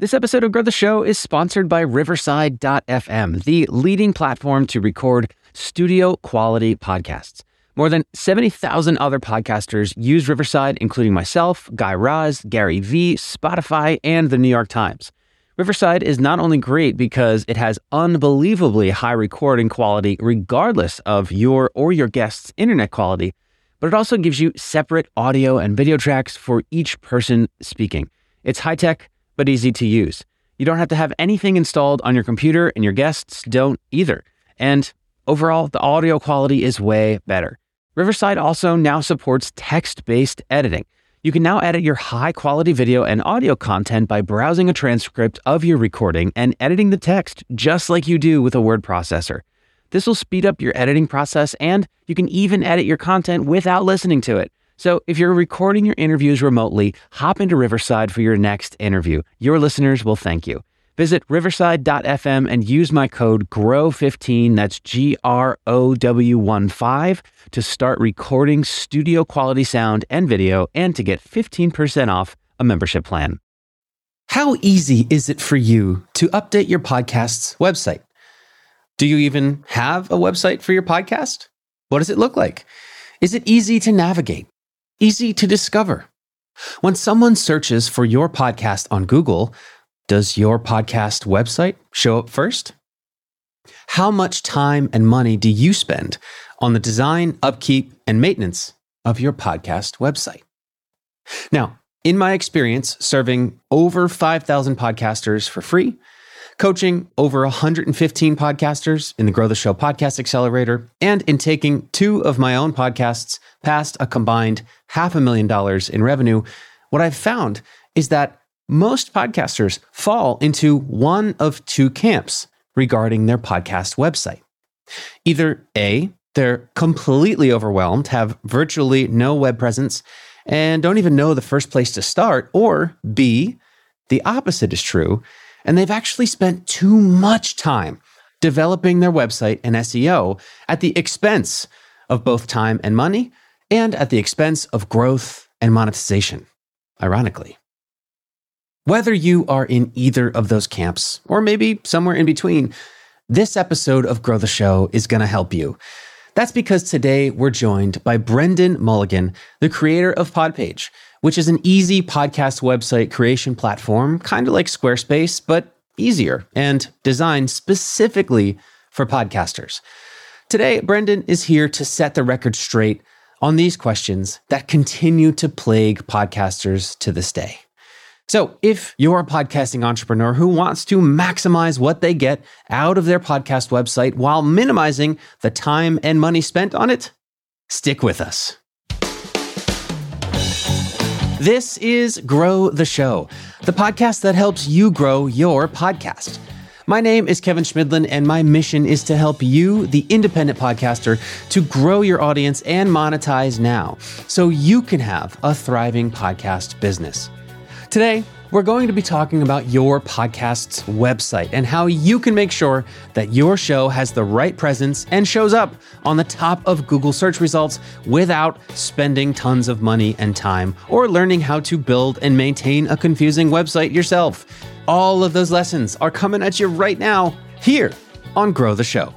This episode of Grow the Show is sponsored by Riverside.fm, the leading platform to record studio quality podcasts. More than 70,000 other podcasters use Riverside, including myself, Guy Raz, Gary Vee, Spotify, and the New York Times. Riverside is not only great because it has unbelievably high recording quality, regardless of your or your guest's internet quality, but it also gives you separate audio and video tracks for each person speaking. It's high tech, but easy to use. You don't have to have anything installed on your computer, and your guests don't either. And overall, the audio quality is way better. Riverside also now supports text based editing. You can now edit your high quality video and audio content by browsing a transcript of your recording and editing the text just like you do with a word processor. This will speed up your editing process, and you can even edit your content without listening to it. So, if you're recording your interviews remotely, hop into Riverside for your next interview. Your listeners will thank you. Visit riverside.fm and use my code GROW15, that's G R O W 1 5, to start recording studio quality sound and video and to get 15% off a membership plan. How easy is it for you to update your podcast's website? Do you even have a website for your podcast? What does it look like? Is it easy to navigate? Easy to discover. When someone searches for your podcast on Google, does your podcast website show up first? How much time and money do you spend on the design, upkeep, and maintenance of your podcast website? Now, in my experience serving over 5,000 podcasters for free, coaching over 115 podcasters in the Grow the Show Podcast Accelerator, and in taking two of my own podcasts past a combined half a million dollars in revenue, what I've found is that most podcasters fall into one of two camps regarding their podcast website. Either A, they're completely overwhelmed, have virtually no web presence, and don't even know the first place to start, or B, the opposite is true and they've actually spent too much time developing their website and SEO at the expense of both time and money and at the expense of growth and monetization, ironically. Whether you are in either of those camps, or maybe somewhere in between, this episode of Grow the Show is going to help you. That's because today we're joined by Brenden Mulligan, the creator of Podpage which is an easy podcast website creation platform, kind of like Squarespace, but easier and designed specifically for podcasters. Today, Brenden is here to set the record straight on these questions that continue to plague podcasters to this day. So, if you're a podcasting entrepreneur who wants to maximize what they get out of their podcast website while minimizing the time and money spent on it, stick with us. This is Grow the Show, the podcast that helps you grow your podcast. My name is Kevin Chemidlin, and my mission is to help you, the independent podcaster, to grow your audience and monetize now so you can have a thriving podcast business. Today, we're going to be talking about your podcast's website and how you can make sure that your show has the right presence and shows up on the top of Google search results without spending tons of money and time or learning how to build and maintain a confusing website yourself. All of those lessons are coming at you right now here on Grow the Show.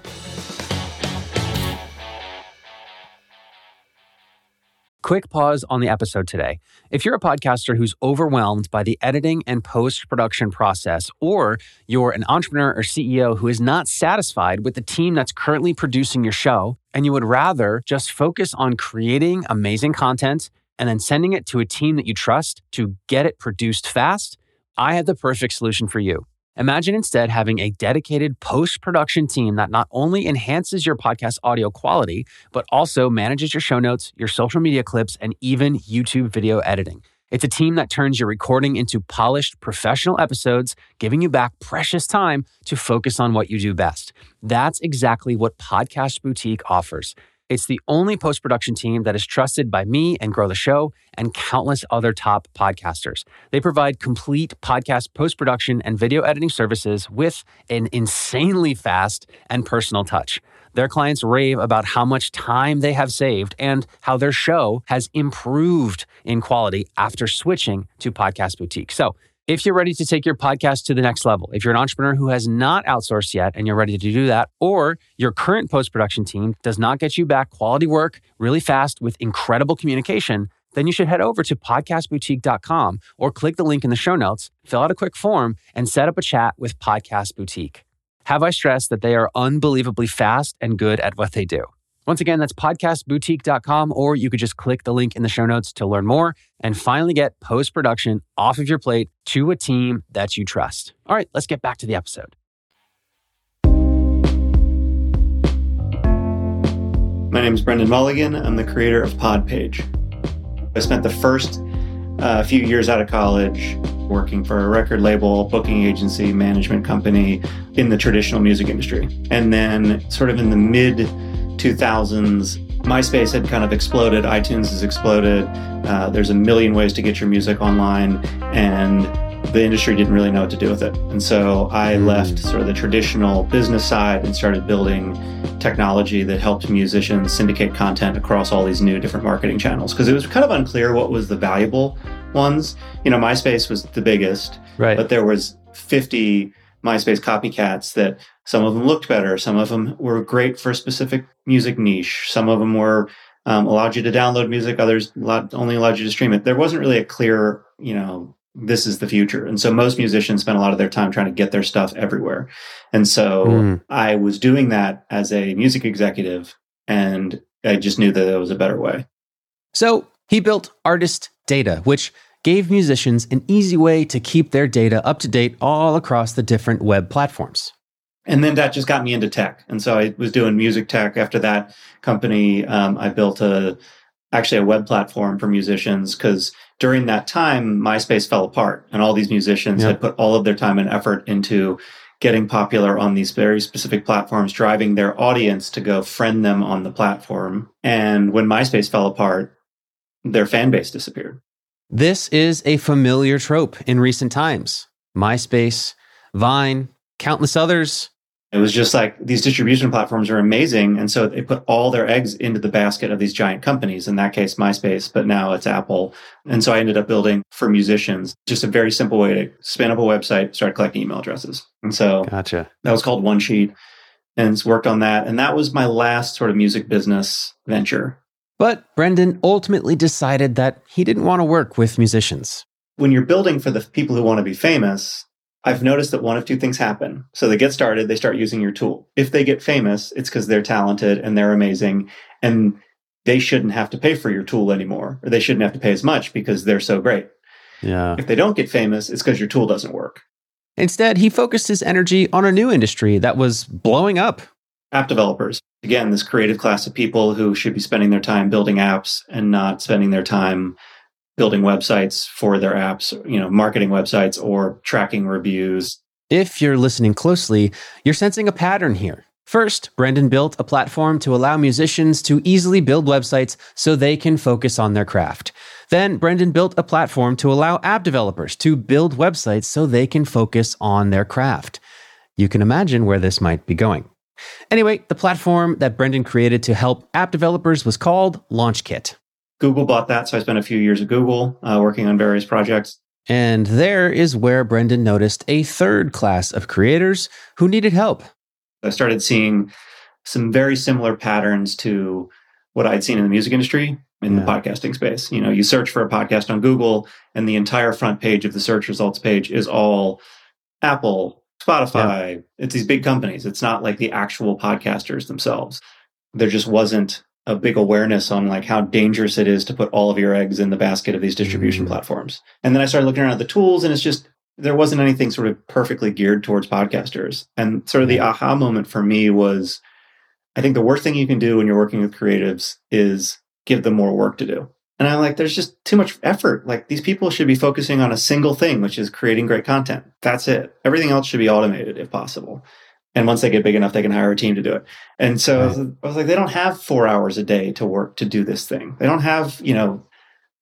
Quick pause on the episode today. If you're a podcaster who's overwhelmed by the editing and post production process, or you're an entrepreneur or CEO who is not satisfied with the team that's currently producing your show, and you would rather just focus on creating amazing content and then sending it to a team that you trust to get it produced fast, I have the perfect solution for you. Imagine instead having a dedicated post production team that not only enhances your podcast audio quality, but also manages your show notes, your social media clips, and even YouTube video editing. It's a team that turns your recording into polished professional episodes, giving you back precious time to focus on what you do best. That's exactly what Podcast Boutique offers. It's the only post production team that is trusted by me and Grow the Show and countless other top podcasters. They provide complete podcast post production and video editing services with an insanely fast and personal touch. Their clients rave about how much time they have saved and how their show has improved in quality after switching to Podcast Boutique. So, If you're ready to take your podcast to the next level, if you're an entrepreneur who has not outsourced yet and you're ready to do that, or your current post production team does not get you back quality work really fast with incredible communication, then you should head over to podcastboutique.com or click the link in the show notes, fill out a quick form, and set up a chat with Podcast Boutique. Have I stressed that they are unbelievably fast and good at what they do? Once again, that's podcastboutique.com, or you could just click the link in the show notes to learn more and finally get post production off of your plate to a team that you trust. All right, let's get back to the episode. My name is Brenden Mulligan. I'm the creator of Podpage. I spent the first uh, few years out of college working for a record label, booking agency, management company in the traditional music industry. And then, sort of in the mid 2000s, MySpace had kind of exploded, iTunes has exploded. Uh, there's a million ways to get your music online, and the industry didn't really know what to do with it. And so I mm. left sort of the traditional business side and started building technology that helped musicians syndicate content across all these new different marketing channels because it was kind of unclear what was the valuable ones. You know, MySpace was the biggest, right. but there was 50 MySpace copycats that some of them looked better, some of them were great for a specific music niche, some of them were um, allowed you to download music, others allowed, only allowed you to stream it. There wasn't really a clear, you know, this is the future. And so most musicians spend a lot of their time trying to get their stuff everywhere. And so mm. I was doing that as a music executive and I just knew that there was a better way. So he built Artist Data, which gave musicians an easy way to keep their data up to date all across the different web platforms. And then that just got me into tech. And so I was doing music tech. After that company, um, I built a actually a web platform for musicians because during that time, MySpace fell apart and all these musicians yep. had put all of their time and effort into getting popular on these very specific platforms, driving their audience to go friend them on the platform. And when MySpace fell apart, their fan base disappeared. This is a familiar trope in recent times. MySpace, Vine, countless others it was just like these distribution platforms are amazing. And so they put all their eggs into the basket of these giant companies, in that case, MySpace, but now it's Apple. And so I ended up building for musicians just a very simple way to spin up a website, start collecting email addresses. And so gotcha. that was called One Sheet and worked on that. And that was my last sort of music business venture. But Brenden ultimately decided that he didn't want to work with musicians. When you're building for the people who want to be famous, I've noticed that one of two things happen. So they get started, they start using your tool. If they get famous, it's because they're talented and they're amazing and they shouldn't have to pay for your tool anymore, or they shouldn't have to pay as much because they're so great. Yeah. If they don't get famous, it's because your tool doesn't work. Instead, he focused his energy on a new industry that was blowing up app developers. Again, this creative class of people who should be spending their time building apps and not spending their time building websites for their apps, you know, marketing websites or tracking reviews. If you're listening closely, you're sensing a pattern here. First, Brenden built a platform to allow musicians to easily build websites so they can focus on their craft. Then, Brenden built a platform to allow app developers to build websites so they can focus on their craft. You can imagine where this might be going. Anyway, the platform that Brenden created to help app developers was called LaunchKit. Google bought that, so I spent a few years at Google uh, working on various projects. And there is where Brenden noticed a third class of creators who needed help. I started seeing some very similar patterns to what I'd seen in the music industry in yeah. the podcasting space. You know, you search for a podcast on Google, and the entire front page of the search results page is all Apple, Spotify. Yeah. It's these big companies. It's not like the actual podcasters themselves. There just wasn't a big awareness on like how dangerous it is to put all of your eggs in the basket of these distribution mm. platforms. And then I started looking around at the tools and it's just there wasn't anything sort of perfectly geared towards podcasters. And sort of the aha moment for me was I think the worst thing you can do when you're working with creatives is give them more work to do. And I'm like, there's just too much effort. Like these people should be focusing on a single thing, which is creating great content. That's it. Everything else should be automated if possible. And once they get big enough, they can hire a team to do it. And so right. I, was, I was like, they don't have four hours a day to work to do this thing. They don't have, you know,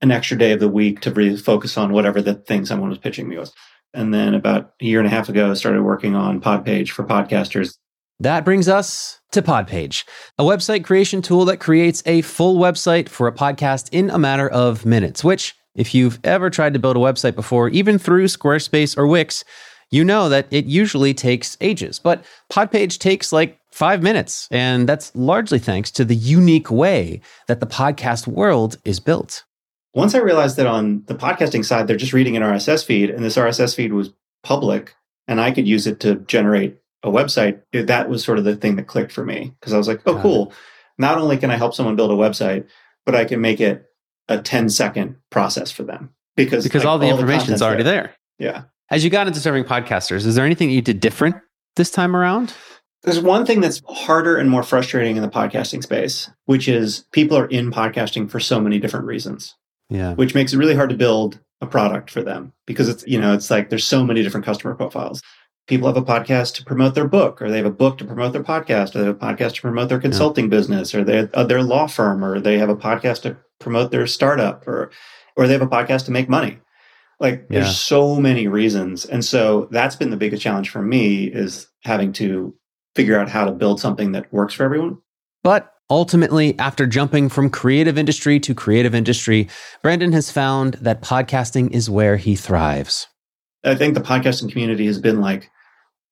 an extra day of the week to really focus on whatever the thing someone was pitching me was. And then about a year and a half ago, I started working on Podpage for podcasters. That brings us to Podpage, a website creation tool that creates a full website for a podcast in a matter of minutes, which If you've ever tried to build a website before, even through Squarespace or Wix, you know that it usually takes ages. But Podpage takes like five minutes, and that's largely thanks to the unique way that the podcast world is built. Once I realized that on the podcasting side, they're just reading an RSS feed, and this RSS feed was public, and I could use it to generate a website. That was sort of the thing that clicked for me because I was like, oh, Got cool. It. Not only can I help someone build a website, but I can make it a 10 second process for them because because like, all the information is already there. there. Yeah. As you got into serving podcasters, is there anything you did different this time around? There's one thing that's harder and more frustrating in the podcasting space, which is people are in podcasting for so many different reasons. Yeah. Which makes it really hard to build a product for them because it's, you know, it's like there's so many different customer profiles. People have a podcast to promote their book, or they have a book to promote their podcast, or they have a podcast to promote their consulting yeah. business, or they uh, their law firm, or they have a podcast to promote their startup, or or they have a podcast to make money. Like yeah. there's so many reasons. And so that's been the biggest challenge for me is having to figure out how to build something that works for everyone. But ultimately, after jumping from creative industry to creative industry, brenden has found that podcasting is where he thrives. I think the podcasting community has been like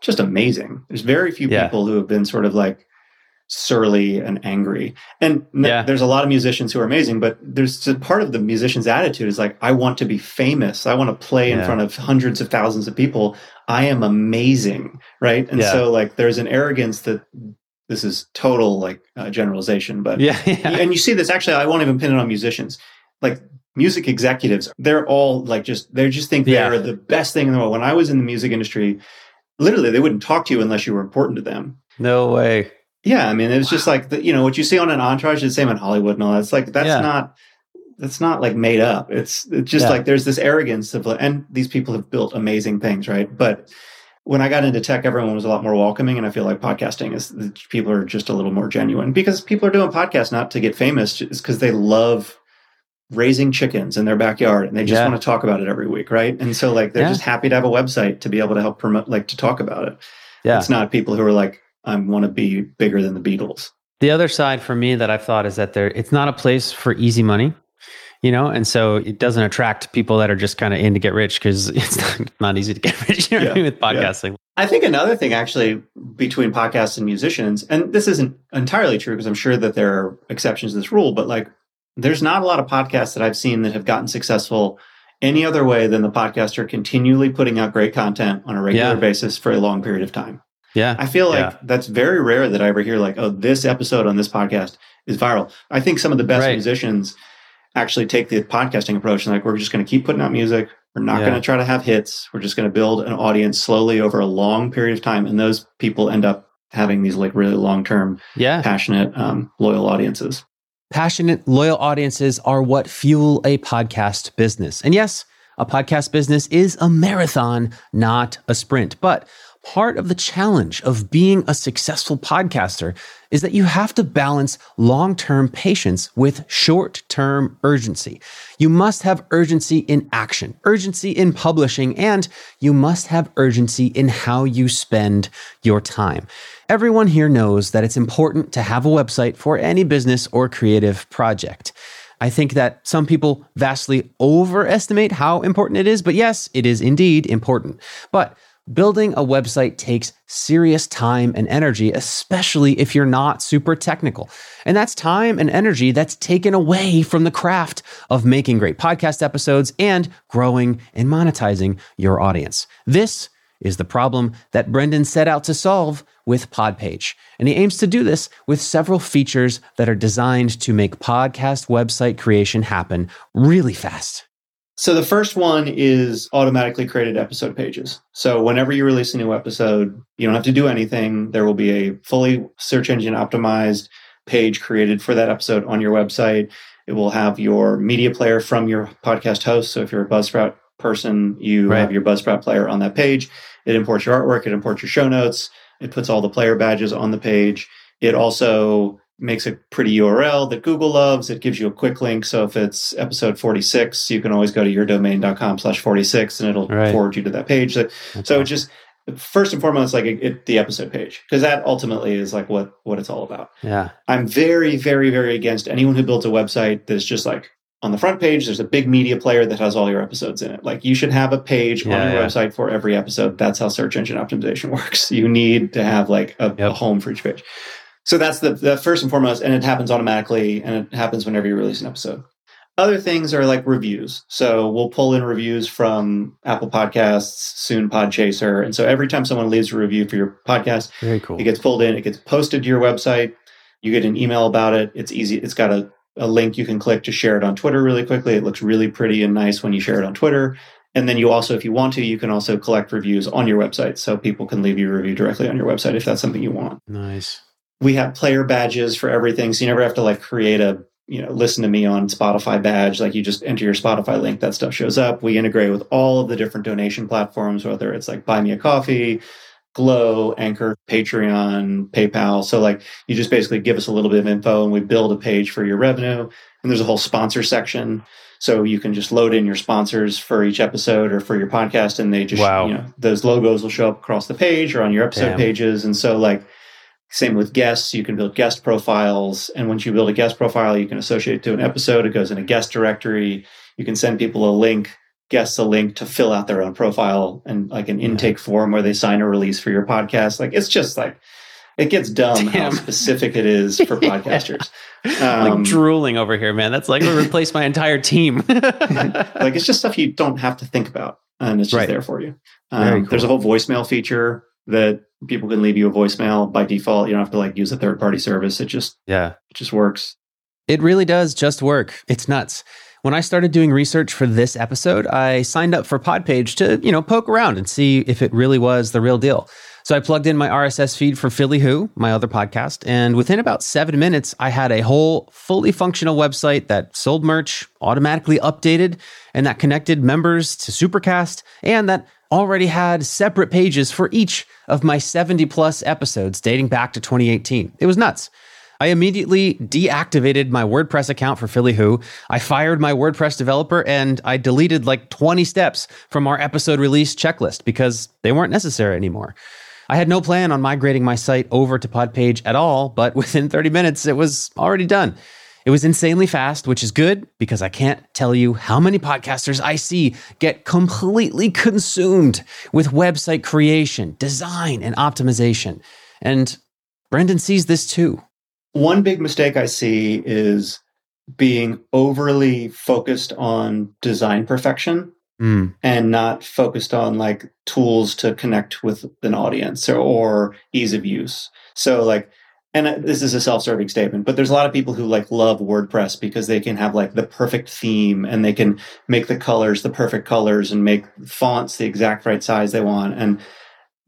just amazing. There's very few yeah. people who have been sort of like surly and angry. And yeah. there's a lot of musicians who are amazing, but there's a part of the musician's attitude is like, I want to be famous. I want to play in front of hundreds of thousands of people. I am amazing. Right. And yeah. so like there's an arrogance that this is total like uh, generalization, but yeah, and you see this actually, I won't even pin it on musicians. Like music executives, they're all like just, they just think they're the best thing in the world. When I was in the music industry, literally they wouldn't talk to you unless you were important to them. No way. Yeah, I mean, it's wow. just like the, you know what you see on an entourage, the same in Hollywood and all that. It's like that's yeah. not that's not like made up. It's it's just yeah. like there's this arrogance of and these people have built amazing things, right? But when I got into tech, everyone was a lot more welcoming, and I feel like podcasting is people are just a little more genuine because people are doing podcasts not to get famous, it's because they love raising chickens in their backyard and they just yeah. want to talk about it every week, right? And so like they're yeah. just happy to have a website to be able to help promote, like to talk about it. Yeah, it's not people who are like I want to be bigger than the Beatles. The other side for me that I've thought is that there it's not a place for easy money, you know, and so it doesn't attract people that are just kind of in to get rich because it's not, not, easy to get rich you know yeah, I mean, with podcasting. I think another thing actually between podcasts and musicians, and this isn't entirely true because I'm sure that there are exceptions to this rule, but like there's not a lot of podcasts that I've seen that have gotten successful any other way than the podcaster continually putting out great content on a regular yeah. basis for a long period of time. Yeah. I feel like yeah. that's very rare that I ever hear like, oh, this episode on this podcast is viral. I think some of the best right. musicians actually take the podcasting approach and like, we're just going to keep putting out music. We're not yeah. going to try to have hits. We're just going to build an audience slowly over a long period of time. And those people end up having these like really long term, yeah. passionate, um, loyal audiences. Passionate, loyal audiences are what fuel a podcast business. And yes, a podcast business is a marathon, not a sprint. But part of the challenge of being a successful podcaster is that you have to balance long term patience with short term urgency. You must have urgency in action, urgency in publishing, and you must have urgency in how you spend your time. Everyone here knows that it's important to have a website for any business or creative project. I think that some people vastly overestimate how important it is, but yes, it is indeed important. But Building a website takes serious time and energy, especially if you're not super technical. And that's time and energy that's taken away from the craft of making great podcast episodes and growing and monetizing your audience. This is the problem that Brenden set out to solve with Podpage. And he aims to do this with several features that are designed to make podcast website creation happen really fast. So the first one is automatically created episode pages. So whenever you release a new episode, you don't have to do anything. There will be a fully search engine optimized page created for that episode on your website. It will have your media player from your podcast host. So if you're a Buzzsprout person, you right. have your Buzzsprout player on that page. It imports your artwork, it imports your show notes, it puts all the player badges on the page. It also makes a pretty URL that Google loves. It gives you a quick link. So if it's episode 46, you can always go to yourdomain.com slash 46 and it'll right. forward you to that page. So, okay. so just first and foremost, like it, it, the episode page, because that ultimately is like what, what it's all about. Yeah. I'm very, very, very against anyone who builds a website that's just like on the front page, there's a big media player that has all your episodes in it. Like you should have a page Yeah, on your yeah. website for every episode. That's how search engine optimization works. You need to have like a, a home for each page. So that's the, the first and foremost, and it happens automatically, and it happens whenever you release an episode. Other things are like reviews. So we'll pull in reviews from Apple Podcasts, soon Podchaser, and so every time someone leaves a review for your podcast, Very cool. it gets pulled in, it gets posted to your website. You get an email about it. It's easy. It's got a, a link you can click to share it on Twitter really quickly. It looks really pretty and nice when you share it on Twitter. And then you also, if you want to, you can also collect reviews on your website. So people can leave you a review directly on your website if that's something you want. Nice. We have player badges for everything. So you never have to like create a, you know, listen to me on Spotify badge. Like you just enter your Spotify link, that stuff shows up. We integrate with all of the different donation platforms, whether it's like Buy Me a Coffee, Glow, Anchor, Patreon, PayPal. So like you just basically give us a little bit of info and we build a page for your revenue. And there's a whole sponsor section. So you can just load in your sponsors for each episode or for your podcast and they just Wow. you know, those logos will show up across the page or on your episode Damn. pages. And so like same with guests, you can build guest profiles. And once you build a guest profile, you can associate it to an episode. It goes in a guest directory. You can send people a link, guests a link to fill out their own profile and like an intake form where they sign a release for your podcast. Like it's just like it gets dumb how specific it is for podcasters. like Um, drooling over here, man. That's like replace my entire team. like it's just stuff you don't have to think about and it's just Right. there for you um, there's a whole voicemail feature that people can leave you a voicemail by default you don't have to like use a third party service it just yeah. it just works It really does just work. It's nuts. When I started doing research for this episode, I signed up for Podpage to, you know, poke around and see if it really was the real deal. So I plugged in my RSS feed for Philly Who, my other podcast, and within about seven minutes, I had a whole fully functional website that sold merch, automatically updated, and that connected members to Supercast, and that already had separate pages for each of my 70 plus episodes dating back to 2018. It was nuts. I immediately deactivated my WordPress account for Philly Who. I fired my WordPress developer and I deleted like 20 steps from our episode release checklist because they weren't necessary anymore. I had no plan on migrating my site over to Podpage at all, but within 30 minutes, it was already done. It was insanely fast, which is good because I can't tell you how many podcasters I see get completely consumed with website creation, design, and optimization. And Brenden sees this too. One big mistake i see is being overly focused on design perfection Mm, and not focused on like tools to connect with an audience or, or ease of use. So like, and this is a self-serving statement, but there's a lot of people who like love WordPress because they can have like the perfect theme and they can make the colors the perfect colors and make fonts the exact right size they want and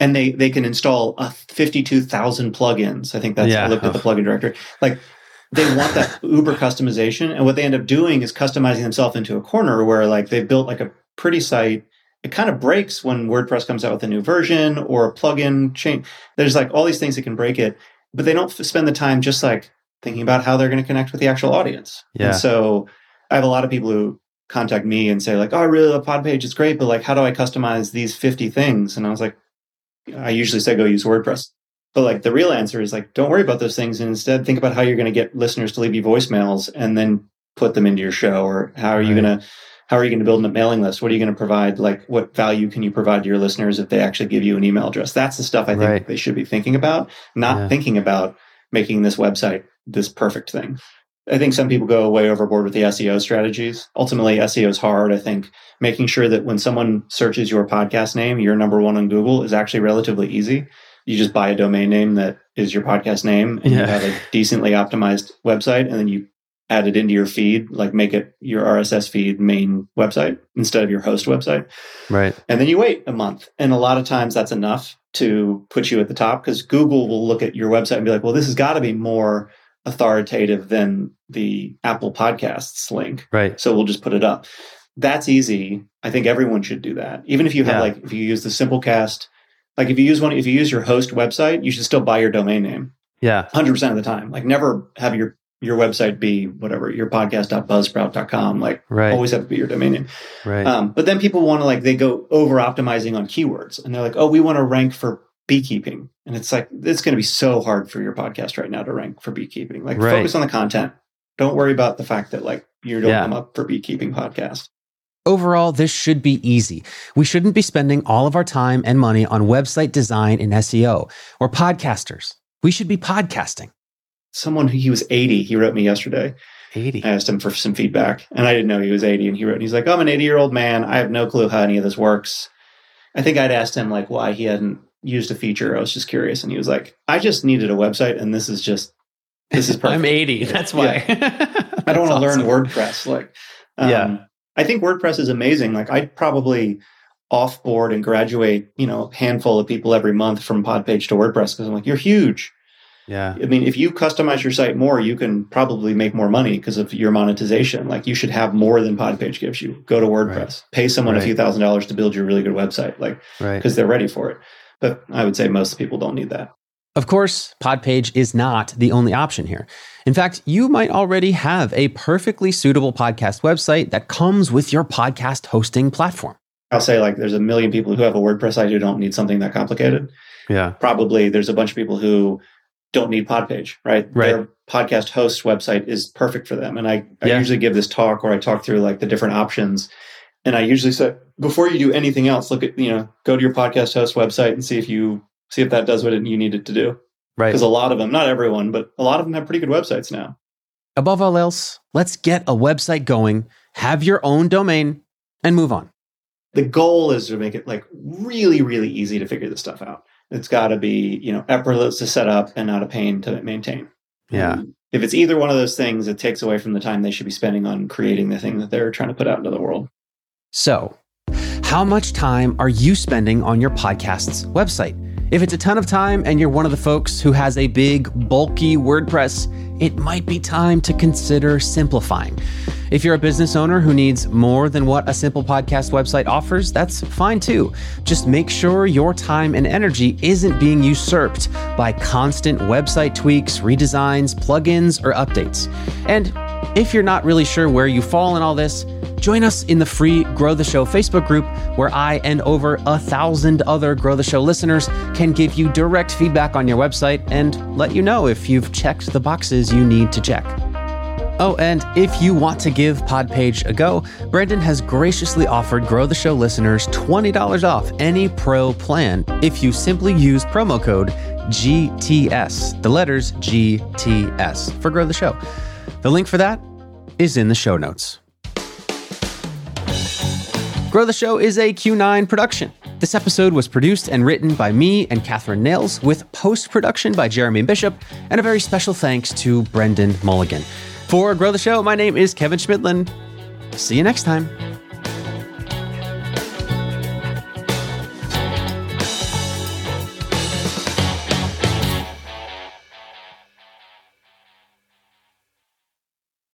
and they they can install uh, 52,000 plugins. I think that's Yeah. I looked at the plugin directory. Like they want that uber customization and what they end up doing is customizing themselves into a corner where like they've built like a pretty site it kind of breaks when wordpress comes out with a new version or a plugin change there's like all these things that can break it but they don't f- spend the time just like thinking about how they're going to connect with the actual audience Yeah. and so i have a lot of people who contact me and say like oh i really love podpage it's great but like how do i customize these 50 things and i was like i usually say go use wordpress but like the real answer is like don't worry about those things and instead think about how you're going to get listeners to leave you voicemails and then put them into your show or how are you Right. going to how are you going to build a mailing list what are you going to provide like what value can you provide to your listeners if they actually give you an email address that's the stuff i think Right. they should be thinking about not Yeah. thinking about making this website this perfect thing i think some people go way overboard with the seo strategies. Ultimately seo is hard. I think making sure that when someone searches your podcast name you're number one on google is actually relatively easy. You just buy a domain name that is your podcast name and Yeah. you have a decently optimized website and then you add it into your feed like make it your rss feed main website instead of your host website. Right. and then you wait a month. And a lot of times that's enough to put you at the top because google will look at your website and be like well this has got to be more authoritative than the apple podcasts link Right. so we'll just put it up that's easy i think everyone should do that even if you have Yeah. like if you use the simplecast like if you use one if you use your host website you should still buy your domain name Yeah. 100% of the time like never have your your website be whatever your podcast.buzzsprout.com like Right. always have to be your domain name right. um, but then people want to like they go over optimizing on keywords and they're like, oh, we want to rank for beekeeping. And it's like it's going to be so hard for your podcast right now to rank for beekeeping. Like Right. focus on the content. Don't worry about the fact that like you don't yeah. come up for beekeeping podcast. Overall, this should be easy. We shouldn't be spending all of our time and money on website design and SEO. We're podcasters. We should be podcasting. Someone who he was 80, he wrote me yesterday. 80. I asked him for some feedback and I didn't know he was 80. And he wrote, and he's like, I'm an 80 year old man. I have no clue how any of this works. I think I'd asked him like why he hadn't used a feature. I was just curious. And he was like, I just needed a website and this is just, this is perfect. I'm 80. That's why. Yeah. That's I don't want to awesome. learn WordPress. Like, um, yeah. I think WordPress is amazing. Like I'd probably offboard and graduate, you know, a handful of people every month from Podpage to WordPress because I'm like, you're huge. Yeah. I mean, if you customize your site more, you can probably make more money because of your monetization. Like you should have more than Podpage gives you. Go to WordPress, right. pay someone right. a few thousand dollars to build you a really good website, like because right. they're ready for it. But I would say most people don't need that. Of course, Podpage is not the only option here. In fact, you might already have a perfectly suitable podcast website that comes with your podcast hosting platform. I'll say like there's a million people who have a WordPress site who don't need something that complicated. Yeah. Probably there's a bunch of people who don't need Podpage, right? Right. Their podcast host website is perfect for them. And I, I yeah. usually give this talk where I talk through like the different options. And I usually say, before you do anything else, look at, you know, go to your podcast host website and see if you see if that does what you need it to do. Right. Because a lot of them, not everyone, but a lot of them have pretty good websites now. Above all else, let's get a website going, have your own domain, and move on. The goal is to make it like really, really easy to figure this stuff out. It's got to be, you know, effortless to set up and not a pain to maintain. Yeah. Um, if it's either one of those things, it takes away from the time they should be spending on creating the thing that they're trying to put out into the world. So, how much time are you spending on your podcast's website? If it's a ton of time and you're one of the folks who has a big, bulky WordPress, it might be time to consider simplifying. If you're a business owner who needs more than what a simple podcast website offers, that's fine too. Just make sure your time and energy isn't being usurped by constant website tweaks, redesigns, plugins, or updates. And if you're not really sure where you fall in all this, Join us in the free Grow the Show Facebook group where I and over a thousand other Grow the Show listeners can give you direct feedback on your website and let you know if you've checked the boxes you need to check. Oh, and if you want to give Podpage a go, Brenden has graciously offered Grow the Show listeners $20 off any pro plan if you simply use promo code GTS, the letters GTS, for Grow the Show. The link for that is in the show notes. Grow the Show is a Q9 production. This episode was produced and written by me and Catherine Nails, with post production by Jeremy Bishop, and a very special thanks to Brenden Mulligan. For Grow the Show, my name is Kevin Chemidlin. See you next time.